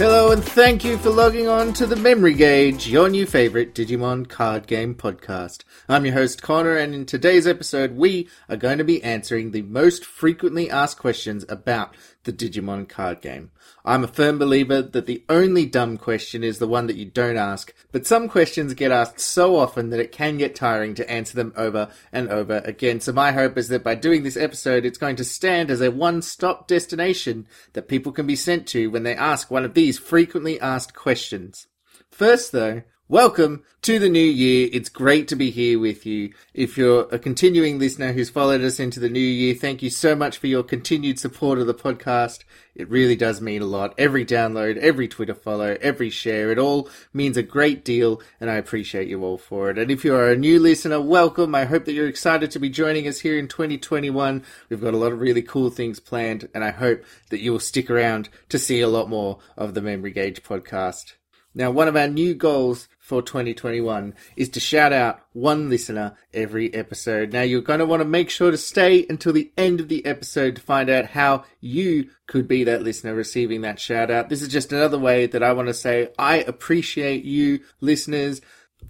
Hello, and thank you for logging on to the Memory Gauge, your new favorite Digimon card game podcast. I'm your host, Connor, and in today's episode, we are going to be answering the most frequently asked questions about the Digimon card game. I'm a firm believer that the only dumb question is the one that you don't ask, but some questions get asked so often that it can get tiring to answer them over and over again. So my hope is that by doing this episode, it's going to stand as a one-stop destination that people can be sent to when they ask one of these frequently asked questions. First though, Welcome to the new year. It's great to be here with you. If you're a continuing listener who's followed us into the new year, thank you so much for your continued support of the podcast. It really does mean a lot. Every download, every Twitter follow, every share, it all means a great deal, and I appreciate you all for it. And if you're a new listener, welcome. I hope that you're excited to be joining us here in 2021. We've got a lot of really cool things planned, and I hope that you will stick around to see a lot more of the Memory Gauge podcast. Now, one of our new goals for 2021 is to shout out one listener every episode. Now, you're going to want to make sure to stay until the end of the episode to find out how you could be that listener receiving that shout out. This is just another way that I want to say I appreciate you, listeners.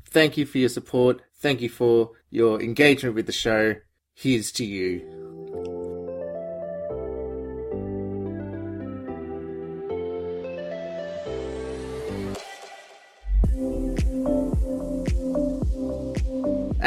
Thank you for your support. Thank you for your engagement with the show. Here's to you.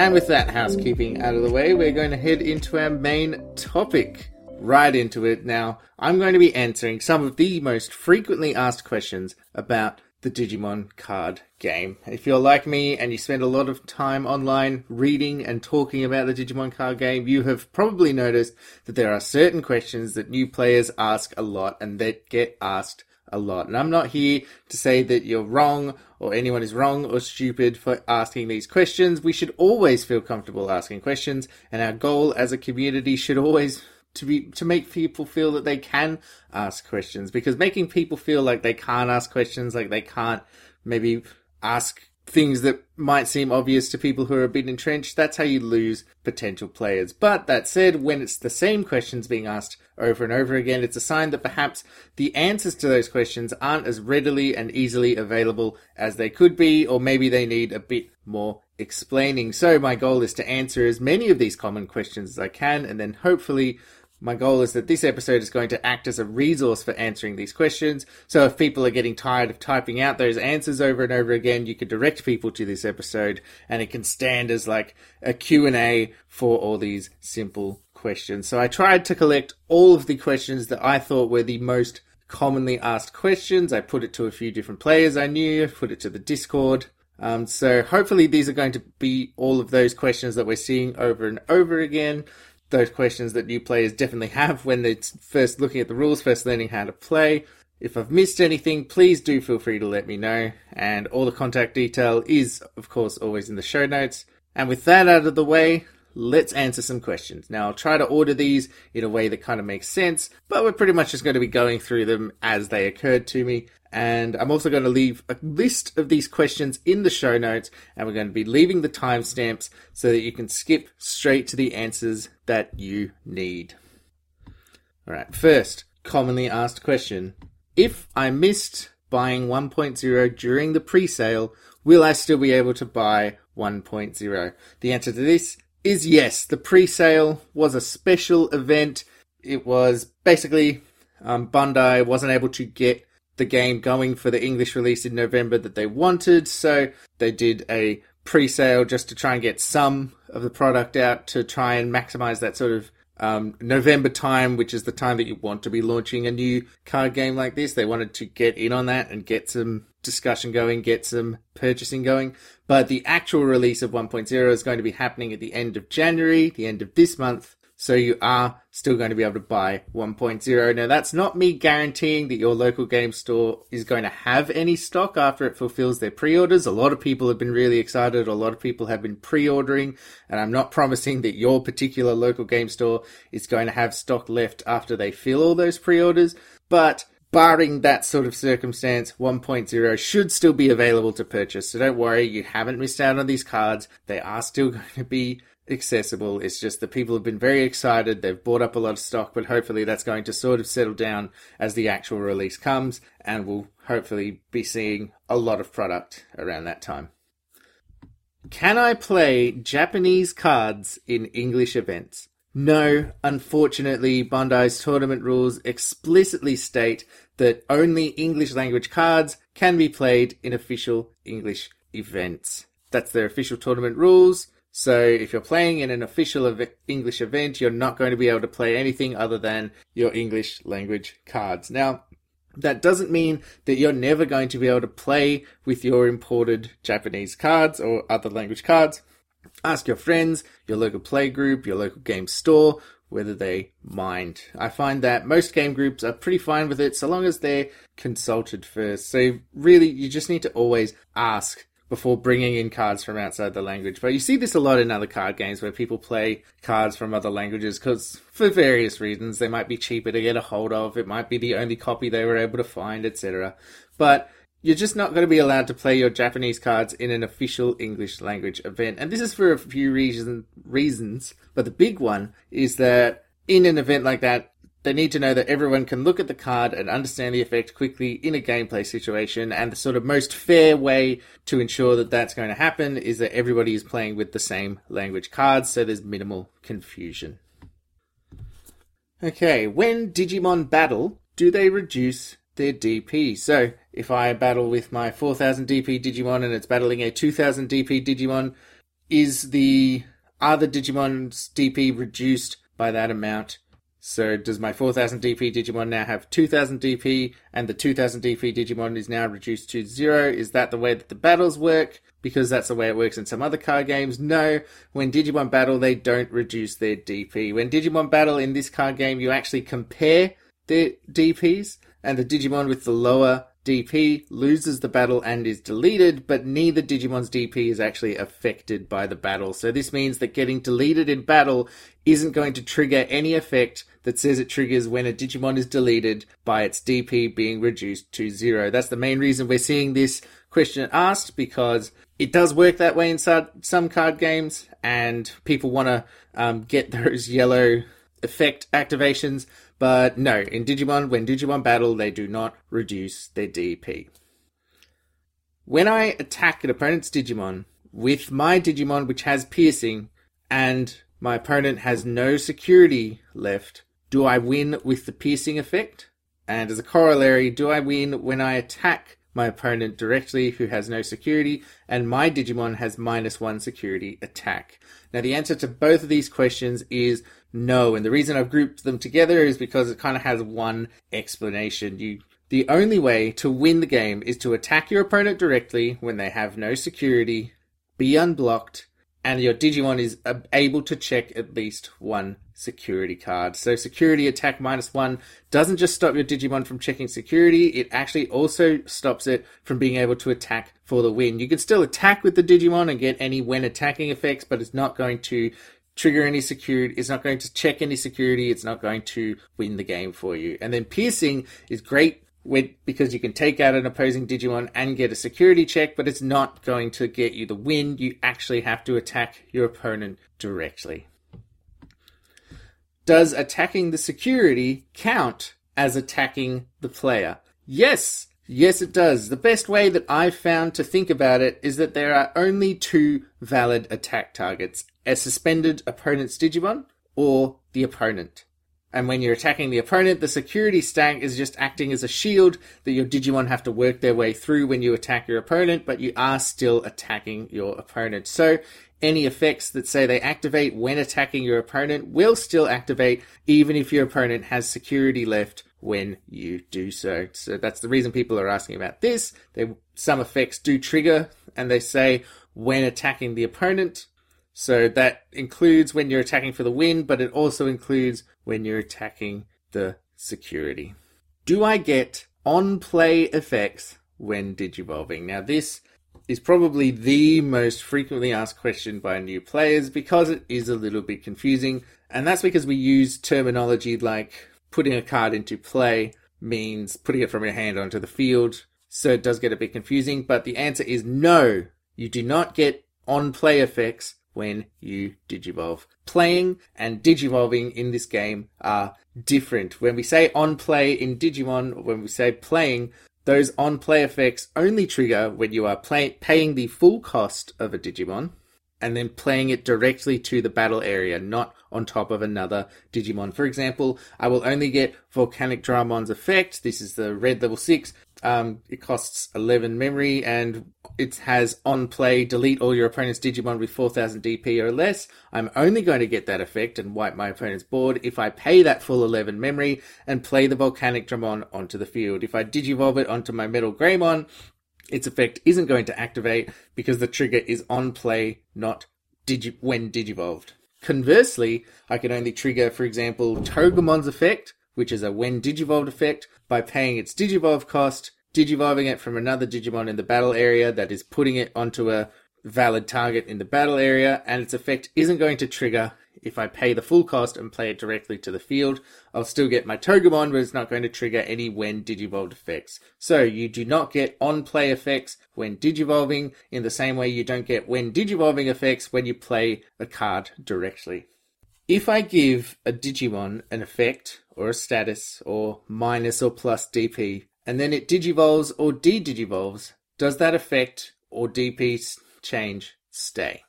And with that housekeeping out of the way, we're going to head into our main topic. Right into it now. I'm going to be answering some of the most frequently asked questions about the Digimon card game. If you're like me and you spend a lot of time online reading and talking about the Digimon card game, you have probably noticed that there are certain questions that new players ask a lot and that get asked a lot. And I'm not here to say that you're wrong or anyone is wrong or stupid for asking these questions. We should always feel comfortable asking questions, and our goal as a community should always to be to make people feel that they can ask questions because making people feel like they can't ask questions like they can't maybe ask things that might seem obvious to people who are a bit entrenched, that's how you lose potential players. But that said, when it's the same questions being asked over and over again, it's a sign that perhaps the answers to those questions aren't as readily and easily available as they could be, or maybe they need a bit more explaining. So my goal is to answer as many of these common questions as I can, and then hopefully my goal is that this episode is going to act as a resource for answering these questions. So if people are getting tired of typing out those answers over and over again, you could direct people to this episode and it can stand as like a Q&A for all these simple questions. So I tried to collect all of the questions that I thought were the most commonly asked questions. I put it to a few different players I knew, put it to the Discord. Um, so hopefully these are going to be all of those questions that we're seeing over and over again those questions that new players definitely have when they're first looking at the rules, first learning how to play. If I've missed anything, please do feel free to let me know. And all the contact detail is, of course, always in the show notes. And with that out of the way, let's answer some questions. Now, I'll try to order these in a way that kind of makes sense, but we're pretty much just going to be going through them as they occurred to me. And I'm also going to leave a list of these questions in the show notes, and we're going to be leaving the timestamps so that you can skip straight to the answers that you need. All right, first, commonly asked question If I missed buying 1.0 during the pre sale, will I still be able to buy 1.0? The answer to this is yes. The pre-sale was a special event. It was basically um, Bandai wasn't able to get the game going for the English release in November that they wanted, so they did a pre-sale just to try and get some of the product out to try and maximize that sort of um, November time, which is the time that you want to be launching a new card game like this. They wanted to get in on that and get some discussion going, get some purchasing going. But the actual release of 1.0 is going to be happening at the end of January, the end of this month. So you are still going to be able to buy 1.0. Now that's not me guaranteeing that your local game store is going to have any stock after it fulfills their pre-orders. A lot of people have been really excited. A lot of people have been pre-ordering and I'm not promising that your particular local game store is going to have stock left after they fill all those pre-orders. But barring that sort of circumstance, 1.0 should still be available to purchase. So don't worry, you haven't missed out on these cards. They are still going to be accessible. It's just that people have been very excited. They've bought up a lot of stock, but hopefully that's going to sort of settle down as the actual release comes, and we'll hopefully be seeing a lot of product around that time. Can I play Japanese cards in English events? No, unfortunately, Bandai's tournament rules explicitly state that only English language cards can be played in official English events. That's their official tournament rules. So if you're playing in an official ev- English event, you're not going to be able to play anything other than your English language cards. Now, that doesn't mean that you're never going to be able to play with your imported Japanese cards or other language cards. Ask your friends, your local play group, your local game store, whether they mind. I find that most game groups are pretty fine with it so long as they're consulted first. So really, you just need to always ask before bringing in cards from outside the language. But you see this a lot in other card games where people play cards from other languages because for various reasons they might be cheaper to get a hold of, it might be the only copy they were able to find, etc. But you're just not going to be allowed to play your Japanese cards in an official English language event. And this is for a few reason, reasons, but the big one is that in an event like that, they need to know that everyone can look at the card and understand the effect quickly in a gameplay situation. And the sort of most fair way to ensure that that's going to happen is that everybody is playing with the same language cards, so there's minimal confusion. Okay, when Digimon battle, do they reduce their DP? So, if I battle with my 4000 DP Digimon and it's battling a 2000 DP Digimon, is the other Digimon's DP reduced by that amount? So does my 4000 DP Digimon now have 2000 DP and the 2000 DP Digimon is now reduced to zero? Is that the way that the battles work? Because that's the way it works in some other card games. No, when Digimon battle, they don't reduce their DP. When Digimon battle in this card game, you actually compare their DPs and the Digimon with the lower DP loses the battle and is deleted, but neither Digimon's DP is actually affected by the battle. So this means that getting deleted in battle isn't going to trigger any effect that says it triggers when a Digimon is deleted by its DP being reduced to zero. That's the main reason we're seeing this question asked because it does work that way in some card games and people want to um, get those yellow effect activations. But no, in Digimon, when Digimon battle, they do not reduce their DP. When I attack an opponent's Digimon with my Digimon, which has piercing, and my opponent has no security left, do I win with the piercing effect? And as a corollary, do I win when I attack my opponent directly who has no security and my Digimon has minus one security attack? Now the answer to both of these questions is no. And the reason I've grouped them together is because it kind of has one explanation. You the only way to win the game is to attack your opponent directly when they have no security, be unblocked, and your Digimon is uh, able to check at least one security card. So security attack minus one doesn't just stop your Digimon from checking security, it actually also stops it from being able to attack for the win. You can still attack with the Digimon and get any when attacking effects, but it's not going to trigger any security, it's not going to check any security, it's not going to win the game for you. And then piercing is great with, because you can take out an opposing Digimon and get a security check, but it's not going to get you the win. You actually have to attack your opponent directly. Does attacking the security count as attacking the player? Yes, yes, it does. The best way that I've found to think about it is that there are only two valid attack targets a suspended opponent's Digimon or the opponent. And when you're attacking the opponent, the security stack is just acting as a shield that your Digimon have to work their way through when you attack your opponent, but you are still attacking your opponent. So any effects that say they activate when attacking your opponent will still activate even if your opponent has security left when you do so. So that's the reason people are asking about this. They, some effects do trigger and they say when attacking the opponent, so that includes when you're attacking for the win, but it also includes when you're attacking the security. Do I get on play effects when digivolving? Now, this is probably the most frequently asked question by new players because it is a little bit confusing, and that's because we use terminology like putting a card into play means putting it from your hand onto the field, so it does get a bit confusing, but the answer is no. You do not get on play effects when you digivolve. Playing and digivolving in this game are different. When we say on play in Digimon, when we say playing, those on play effects only trigger when you are play- paying the full cost of a Digimon and then playing it directly to the battle area, not on top of another Digimon. For example, I will only get Volcanicdramon's effect. This is the red level 6. Um, it costs 11 memory and it has on play delete all your opponent's Digimon with 4000 DP or less. I'm only going to get that effect and wipe my opponent's board if I pay that full 11 memory and play the Volcanicdramon onto the field. If I Digivolve it onto my MetalGreymon, its effect isn't going to activate because the trigger is on play, not digi- when digivolved. Conversely, I can only trigger, for example, Togemon's effect, which is a when digivolved effect, by paying its digivolve cost, digivolving it from another Digimon in the battle area that is putting it onto a valid target in the battle area, and its effect isn't going to trigger if I pay the full cost and play it directly to the field, I'll still get my Togemon, but it's not going to trigger any when digivolved effects. So you do not get on play effects when digivolving in the same way you don't get when digivolving effects when you play a card directly. If I give a Digimon an effect or a status or minus or plus DP, and then it digivolves or de-digivolves, does that effect or DP change stay?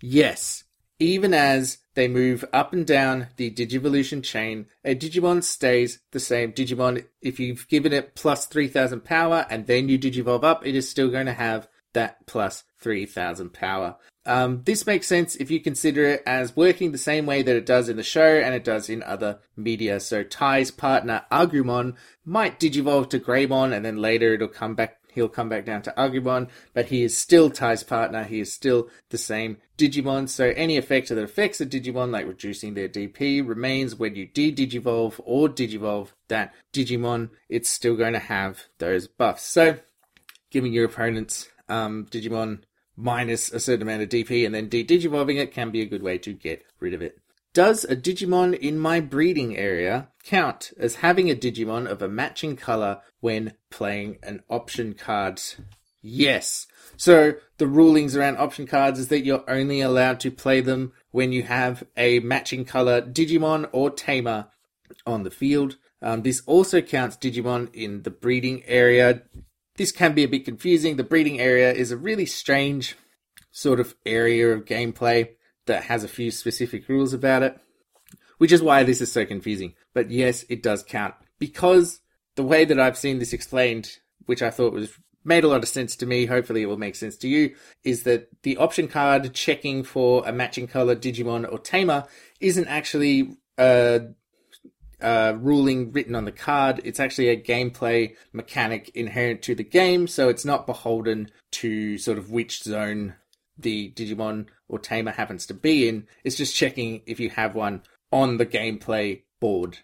Yes, even as they move up and down the Digivolution chain. A Digimon stays the same Digimon. If you've given it plus 3000 power and then you Digivolve up, it is still going to have that plus 3000 power. Um, this makes sense if you consider it as working the same way that it does in the show and it does in other media. So Tai's partner Agumon might digivolve to Greymon and then later it'll come back he'll come back down to Agumon, but he is still Tai's partner. He is still the same Digimon. So any effect that affects a Digimon, like reducing their DP, remains when you de-digivolve or digivolve that Digimon. It's still going to have those buffs. So giving your opponents um, Digimon minus a certain amount of DP and then de-digivolving it can be a good way to get rid of it. Does a Digimon in my breeding area count as having a Digimon of a matching color when playing an option card? Yes. So the rulings around option cards is that you're only allowed to play them when you have a matching color Digimon or Tamer on the field. Um, this also counts Digimon in the breeding area. This can be a bit confusing. The breeding area is a really strange sort of area of gameplay that has a few specific rules about it, which is why this is so confusing. But yes, it does count because the way that I've seen this explained, which I thought was made a lot of sense to me. Hopefully, it will make sense to you. Is that the option card checking for a matching color Digimon or Tamer isn't actually a ruling written on the card. It's actually a gameplay mechanic inherent to the game, so it's not beholden to sort of which zone the Digimon or Tamer happens to be in. It's just checking if you have one on the gameplay board.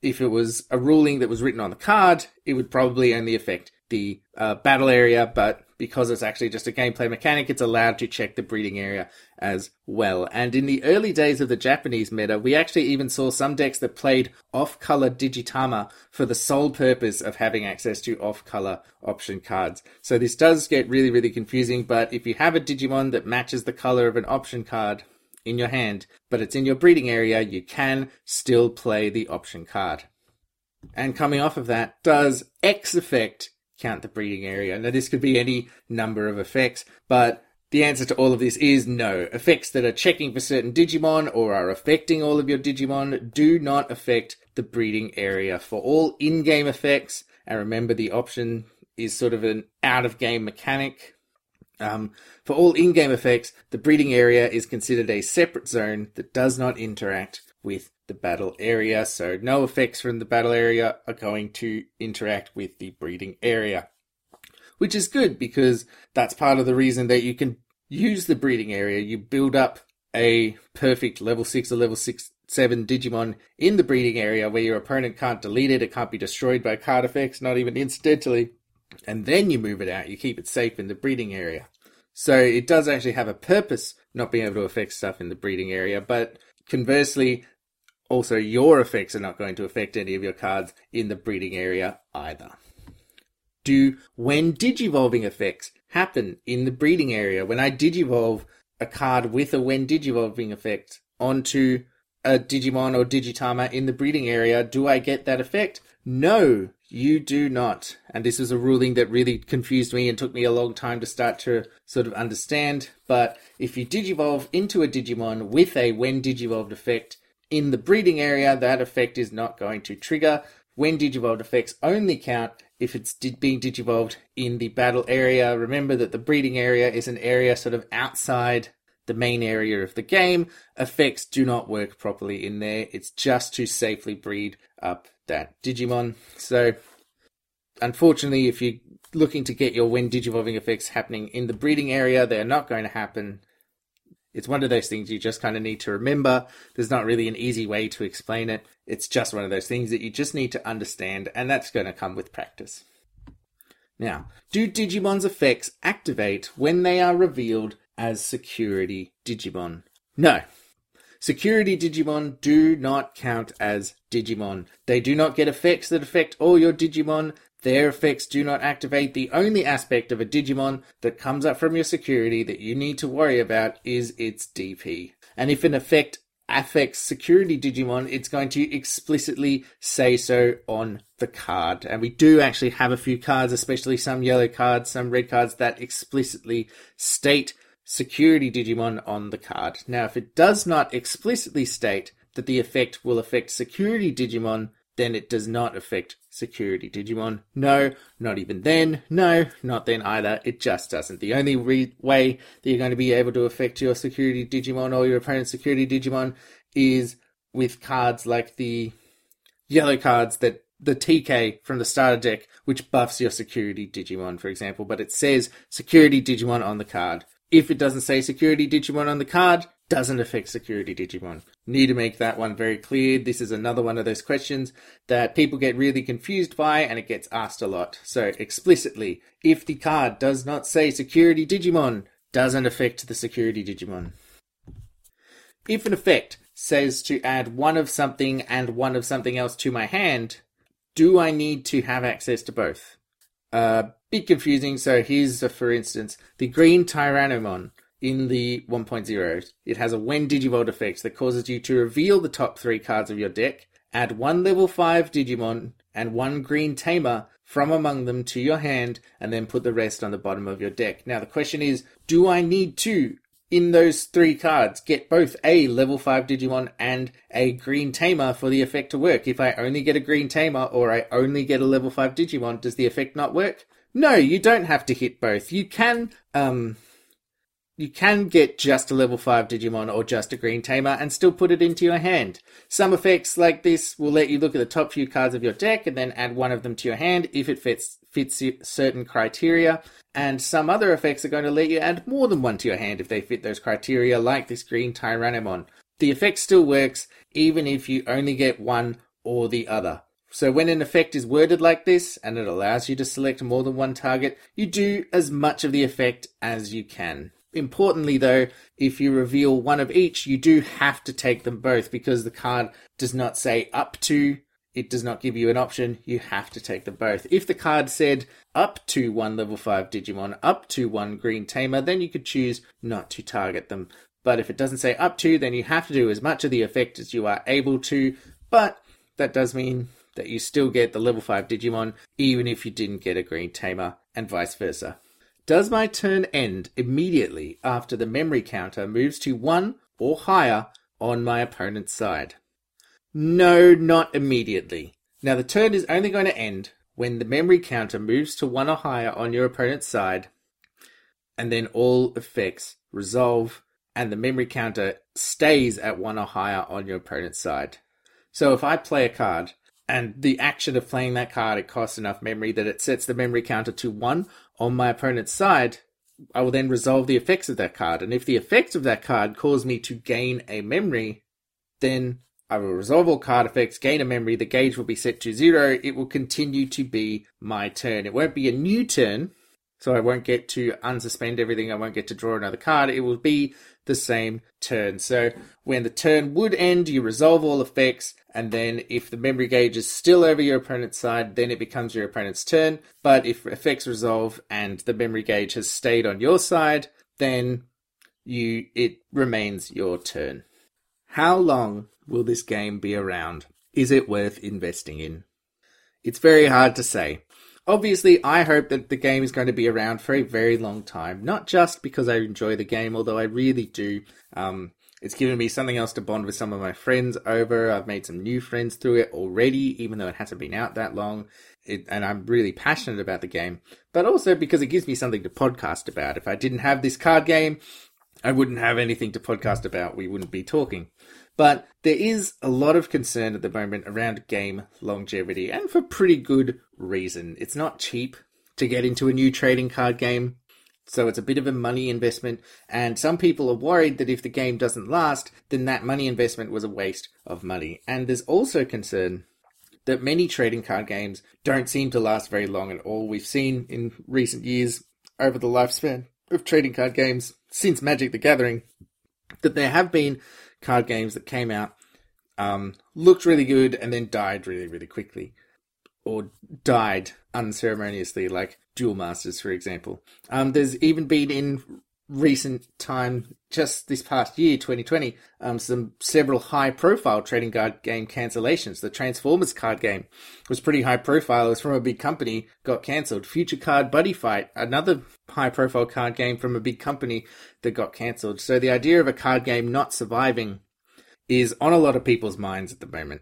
If it was a ruling that was written on the card, it would probably only affect the uh, battle area, but because it's actually just a gameplay mechanic, it's allowed to check the breeding area as well. And in the early days of the Japanese meta, we actually even saw some decks that played off color Digitama for the sole purpose of having access to off color option cards. So this does get really, really confusing, but if you have a Digimon that matches the color of an option card, in your hand, but it's in your breeding area, you can still play the option card. And coming off of that, does X effect count the breeding area. Now, this could be any number of effects, but the answer to all of this is no. Effects that are checking for certain Digimon or are affecting all of your Digimon do not affect the breeding area. For all in game effects, and remember the option is sort of an out of game mechanic. Um, for all in game effects, the breeding area is considered a separate zone that does not interact with the battle area. So no effects from the battle area are going to interact with the breeding area. Which is good because that's part of the reason that you can use the breeding area. You build up a perfect level 6 or level 6 7 Digimon in the breeding area where your opponent can't delete it, it can't be destroyed by card effects, not even incidentally. And then you move it out, you keep it safe in the breeding area. So it does actually have a purpose not being able to affect stuff in the breeding area, but conversely, also, your effects are not going to affect any of your cards in the breeding area either. Do when digivolving effects happen in the breeding area? When I digivolve a card with a when digivolving effect onto a Digimon or Digitama in the breeding area, do I get that effect? No, you do not. And this was a ruling that really confused me and took me a long time to start to sort of understand. But if you digivolve into a Digimon with a when digivolved effect in the breeding area, that effect is not going to trigger. When digivolved effects only count if it's being digivolved in the battle area. Remember that the breeding area is an area sort of outside the main area of the game. Effects do not work properly in there. It's just to safely breed up that Digimon. So, unfortunately, if you're looking to get your when digivolving effects happening in the breeding area, they're not going to happen. It's one of those things you just kind of need to remember. There's not really an easy way to explain it. It's just one of those things that you just need to understand, and that's going to come with practice. Now, do Digimon's effects activate when they are revealed as security Digimon? No. Security Digimon do not count as Digimon. They do not get effects that affect all your Digimon. Their effects do not activate. The only aspect of a Digimon that comes up from your security that you need to worry about is its DP. And if an effect affects security Digimon, it's going to explicitly say so on the card. And we do actually have a few cards, especially some yellow cards, some red cards, that explicitly state security Digimon on the card. Now, if it does not explicitly state that the effect will affect security Digimon, then it does not affect security Digimon. No, not even then. No, not then either. It just doesn't. The only re- way that you're going to be able to affect your security Digimon or your opponent's security Digimon is with cards like the yellow cards that the TK from the starter deck, which buffs your security Digimon, for example, but it says security Digimon on the card. If it doesn't say security Digimon on the card, doesn't affect security Digimon. Need to make that one very clear. This is another one of those questions that people get really confused by and it gets asked a lot. So explicitly, if the card does not say security Digimon, doesn't affect the security Digimon. If an effect says to add one of something and one of something else to my hand, do I need to have access to both? A uh, bit confusing. So here's, a, for instance, the green Tyrannomon in the 1.0. It has a when digivolve effect that causes you to reveal the top three cards of your deck, add one level 5 Digimon and one green Tamer from among them to your hand, and then put the rest on the bottom of your deck. Now, the question is do I need to, in those three cards, get both a level 5 Digimon and a green Tamer for the effect to work? If I only get a green Tamer or I only get a level 5 Digimon, does the effect not work? No, you don't have to hit both. You can, um, you can get just a level 5 Digimon or just a Green Tamer and still put it into your hand. Some effects like this will let you look at the top few cards of your deck and then add one of them to your hand if it fits, fits certain criteria. And some other effects are going to let you add more than one to your hand if they fit those criteria, like this Green Tyrannomon. The effect still works even if you only get one or the other. So when an effect is worded like this and it allows you to select more than one target, you do as much of the effect as you can. Importantly, though, if you reveal one of each, you do have to take them both because the card does not say up to. It does not give you an option. You have to take them both. If the card said up to one level 5 Digimon, up to one Green Tamer, then you could choose not to target them. But if it doesn't say up to, then you have to do as much of the effect as you are able to. But that does mean that you still get the level 5 Digimon, even if you didn't get a Green Tamer, and vice versa. Does my turn end immediately after the memory counter moves to 1 or higher on my opponent's side? No, not immediately. Now, the turn is only going to end when the memory counter moves to 1 or higher on your opponent's side, and then all effects resolve, and the memory counter stays at 1 or higher on your opponent's side. So if I play a card, and the action of playing that card, it costs enough memory that it sets the memory counter to 1 on my opponent's side, I will then resolve the effects of that card. And if the effects of that card cause me to gain a memory, then I will resolve all card effects, gain a memory, the gauge will be set to zero. It will continue to be my turn. It won't be a new turn, so I won't get to unsuspend everything. I won't get to draw another card. It will be the same turn. So when the turn would end, you resolve all effects, and then if the memory gauge is still over your opponent's side, then it becomes your opponent's turn. But if effects resolve and the memory gauge has stayed on your side, then you it remains your turn. How long will this game be around? Is it worth investing in? It's very hard to say. Obviously, I hope that the game is going to be around for a very long time, not just because I enjoy the game, although I really do. Um, it's given me something else to bond with some of my friends over. I've made some new friends through it already, even though it hasn't been out that long. It, and I'm really passionate about the game, but also because it gives me something to podcast about. If I didn't have this card game, I wouldn't have anything to podcast about. We wouldn't be talking. But there is a lot of concern at the moment around game longevity, and for pretty good reason. It's not cheap to get into a new trading card game, so it's a bit of a money investment, and some people are worried that if the game doesn't last, then that money investment was a waste of money. And there's also concern that many trading card games don't seem to last very long at all. We've seen in recent years over the lifespan of trading card games since Magic the Gathering that there have been card games that came out, um, looked really good, and then died really, really quickly. Or died unceremoniously, like Duel Masters, for example. Um, there's even been in recent time, just this past year, 2020, um, some several high profile trading card game cancellations. The Transformers card game was pretty high profile. It was from a big company, got cancelled. Future Card Buddy Fight, another high profile card game from a big company that got cancelled. So the idea of a card game not surviving is on a lot of people's minds at the moment.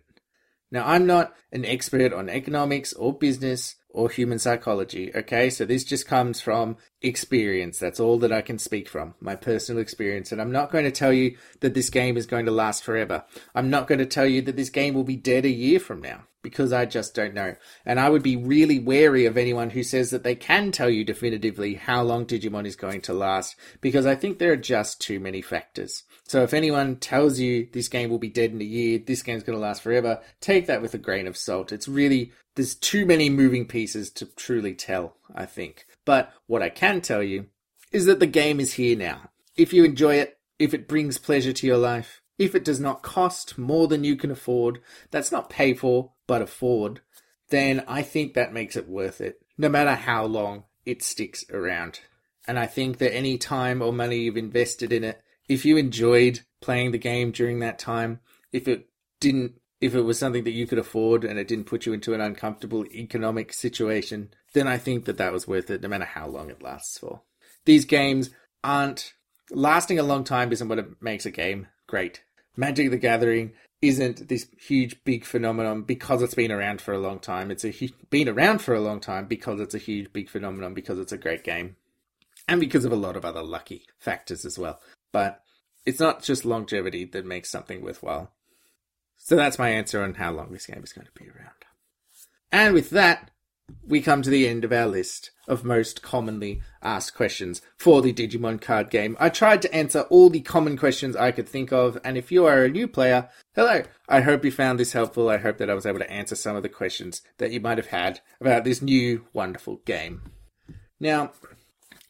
Now, I'm not an expert on economics or business or human psychology, okay? So this just comes from experience. That's all that I can speak from, my personal experience. And I'm not going to tell you that this game is going to last forever. I'm not going to tell you that this game will be dead a year from now because I just don't know. And I would be really wary of anyone who says that they can tell you definitively how long Digimon is going to last because I think there are just too many factors. So if anyone tells you this game will be dead in a year, this game's going to last forever, take that with a grain of salt. It's really, there's too many moving pieces to truly tell, I think. But what I can tell you is that the game is here now. If you enjoy it, if it brings pleasure to your life, if it does not cost more than you can afford, that's not pay for, but afford, then I think that makes it worth it, no matter how long it sticks around. And I think that any time or money you've invested in it, if you enjoyed playing the game during that time, if it didn't, if it was something that you could afford and it didn't put you into an uncomfortable economic situation, then I think that that was worth it, no matter how long it lasts for. These games aren't lasting a long time isn't what makes a game great. Magic the Gathering isn't this huge big phenomenon because it's been around for a long time. It's a hu- been around for a long time because it's a huge big phenomenon because it's a great game and because of a lot of other lucky factors as well. But it's not just longevity that makes something worthwhile. So that's my answer on how long this game is going to be around. And with that, we come to the end of our list of most commonly asked questions for the Digimon card game. I tried to answer all the common questions I could think of, and if you are a new player, hello. I hope you found this helpful. I hope that I was able to answer some of the questions that you might have had about this new wonderful game. Now,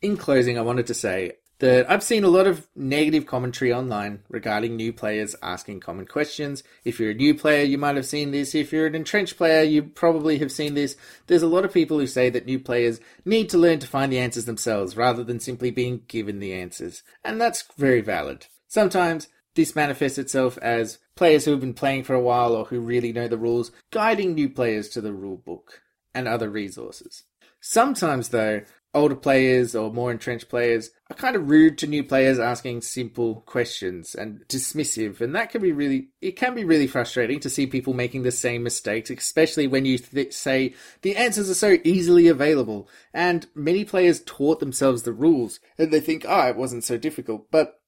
in closing, I wanted to say that I've seen a lot of negative commentary online regarding new players asking common questions. If you're a new player, you might have seen this. If you're an entrenched player, you probably have seen this. There's a lot of people who say that new players need to learn to find the answers themselves rather than simply being given the answers. And that's very valid. Sometimes this manifests itself as players who have been playing for a while or who really know the rules, guiding new players to the rule book and other resources. Sometimes, though, older players or more entrenched players are kind of rude to new players asking simple questions and dismissive and that can be really it can be really frustrating to see people making the same mistakes especially when you th- say the answers are so easily available and many players taught themselves the rules and they think oh it wasn't so difficult but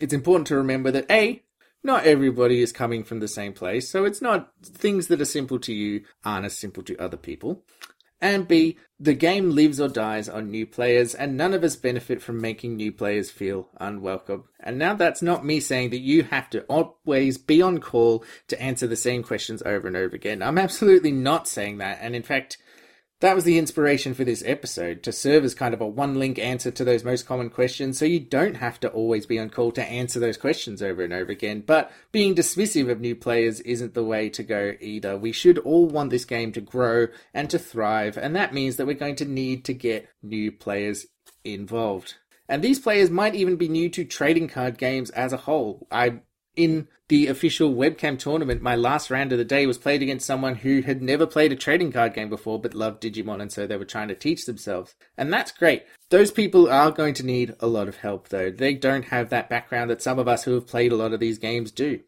it's important to remember that a not everybody is coming from the same place, so it's not things that are simple to you aren't as simple to other people. And B, the game lives or dies on new players, and none of us benefit from making new players feel unwelcome. And now that's not me saying that you have to always be on call to answer the same questions over and over again. I'm absolutely not saying that, and in fact, that was the inspiration for this episode to serve as kind of a one link answer to those most common questions so you don't have to always be on call to answer those questions over and over again. But being dismissive of new players isn't the way to go either. We should all want this game to grow and to thrive, and that means that we're going to need to get new players involved. And these players might even be new to trading card games as a whole. I in the official webcam tournament, my last round of the day was played against someone who had never played a trading card game before but loved Digimon, and so they were trying to teach themselves. And that's great. Those people are going to need a lot of help, though. They don't have that background that some of us who have played a lot of these games do.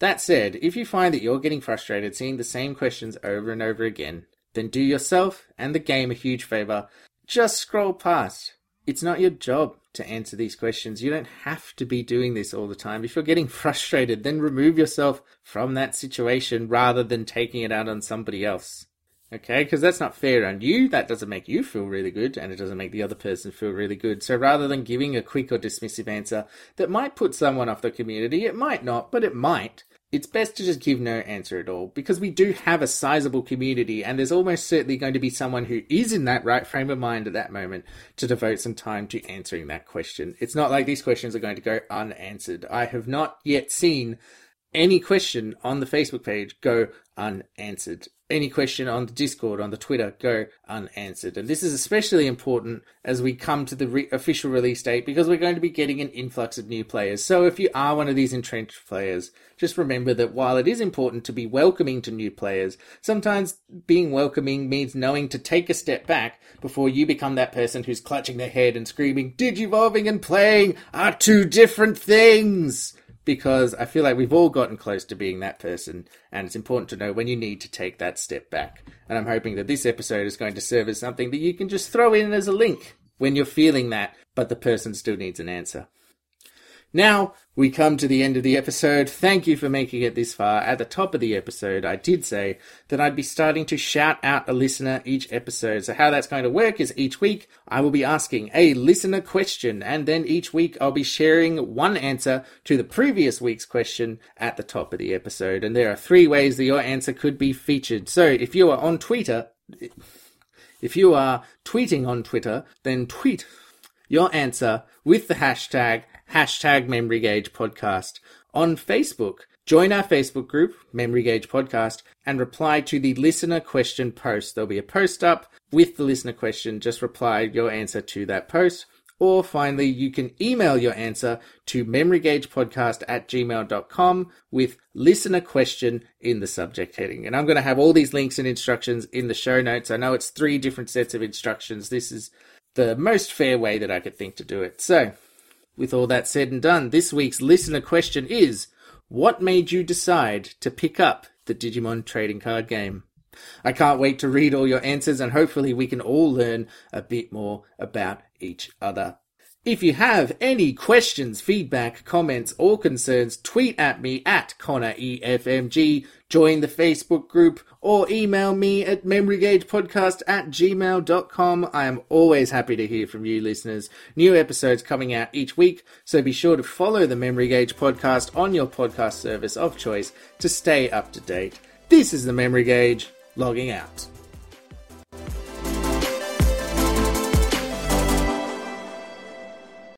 That said, if you find that you're getting frustrated seeing the same questions over and over again, then do yourself and the game a huge favor. Just scroll past. It's not your job to answer these questions. You don't have to be doing this all the time. If you're getting frustrated, then remove yourself from that situation rather than taking it out on somebody else. Okay, because that's not fair on you. That doesn't make you feel really good, and it doesn't make the other person feel really good. So rather than giving a quick or dismissive answer that might put someone off the community, it might not, but it might it's best to just give no answer at all because we do have a sizable community and there's almost certainly going to be someone who is in that right frame of mind at that moment to devote some time to answering that question. It's not like these questions are going to go unanswered. I have not yet seen any question on the Facebook page go unanswered any question on the Discord, on the Twitter, go unanswered. And this is especially important as we come to the re- official release date because we're going to be getting an influx of new players. So if you are one of these entrenched players, just remember that while it is important to be welcoming to new players, sometimes being welcoming means knowing to take a step back before you become that person who's clutching their head and screaming, Digivolving and playing are two different things because I feel like we've all gotten close to being that person, and it's important to know when you need to take that step back. And I'm hoping that this episode is going to serve as something that you can just throw in as a link when you're feeling that, but the person still needs an answer. Now we come to the end of the episode. Thank you for making it this far. At the top of the episode, I did say that I'd be starting to shout out a listener each episode. So how that's going to work is each week I will be asking a listener question and then each week I'll be sharing one answer to the previous week's question at the top of the episode. And there are three ways that your answer could be featured. So if you are on Twitter, if you are tweeting on Twitter, then tweet your answer with the hashtag hashtag Memory Gauge Podcast. On Facebook, join our Facebook group, Memory Gauge Podcast, and reply to the listener question post. There'll be a post up with the listener question. Just reply your answer to that post. Or finally, you can email your answer to memorygaugepodcast at gmail.com with listener question in the subject heading. And I'm going to have all these links and instructions in the show notes. I know it's three different sets of instructions. This is the most fair way that I could think to do it. So with all that said and done, this week's listener question is What made you decide to pick up the Digimon trading card game? I can't wait to read all your answers and hopefully we can all learn a bit more about each other. If you have any questions, feedback, comments, or concerns, tweet at me at ConnorEFMG, join the Facebook group, or email me at memorygaugepodcast at gmail.com. I am always happy to hear from you listeners. New episodes coming out each week, so be sure to follow the Memory Gauge podcast on your podcast service of choice to stay up to date. This is the Memory Gauge, logging out.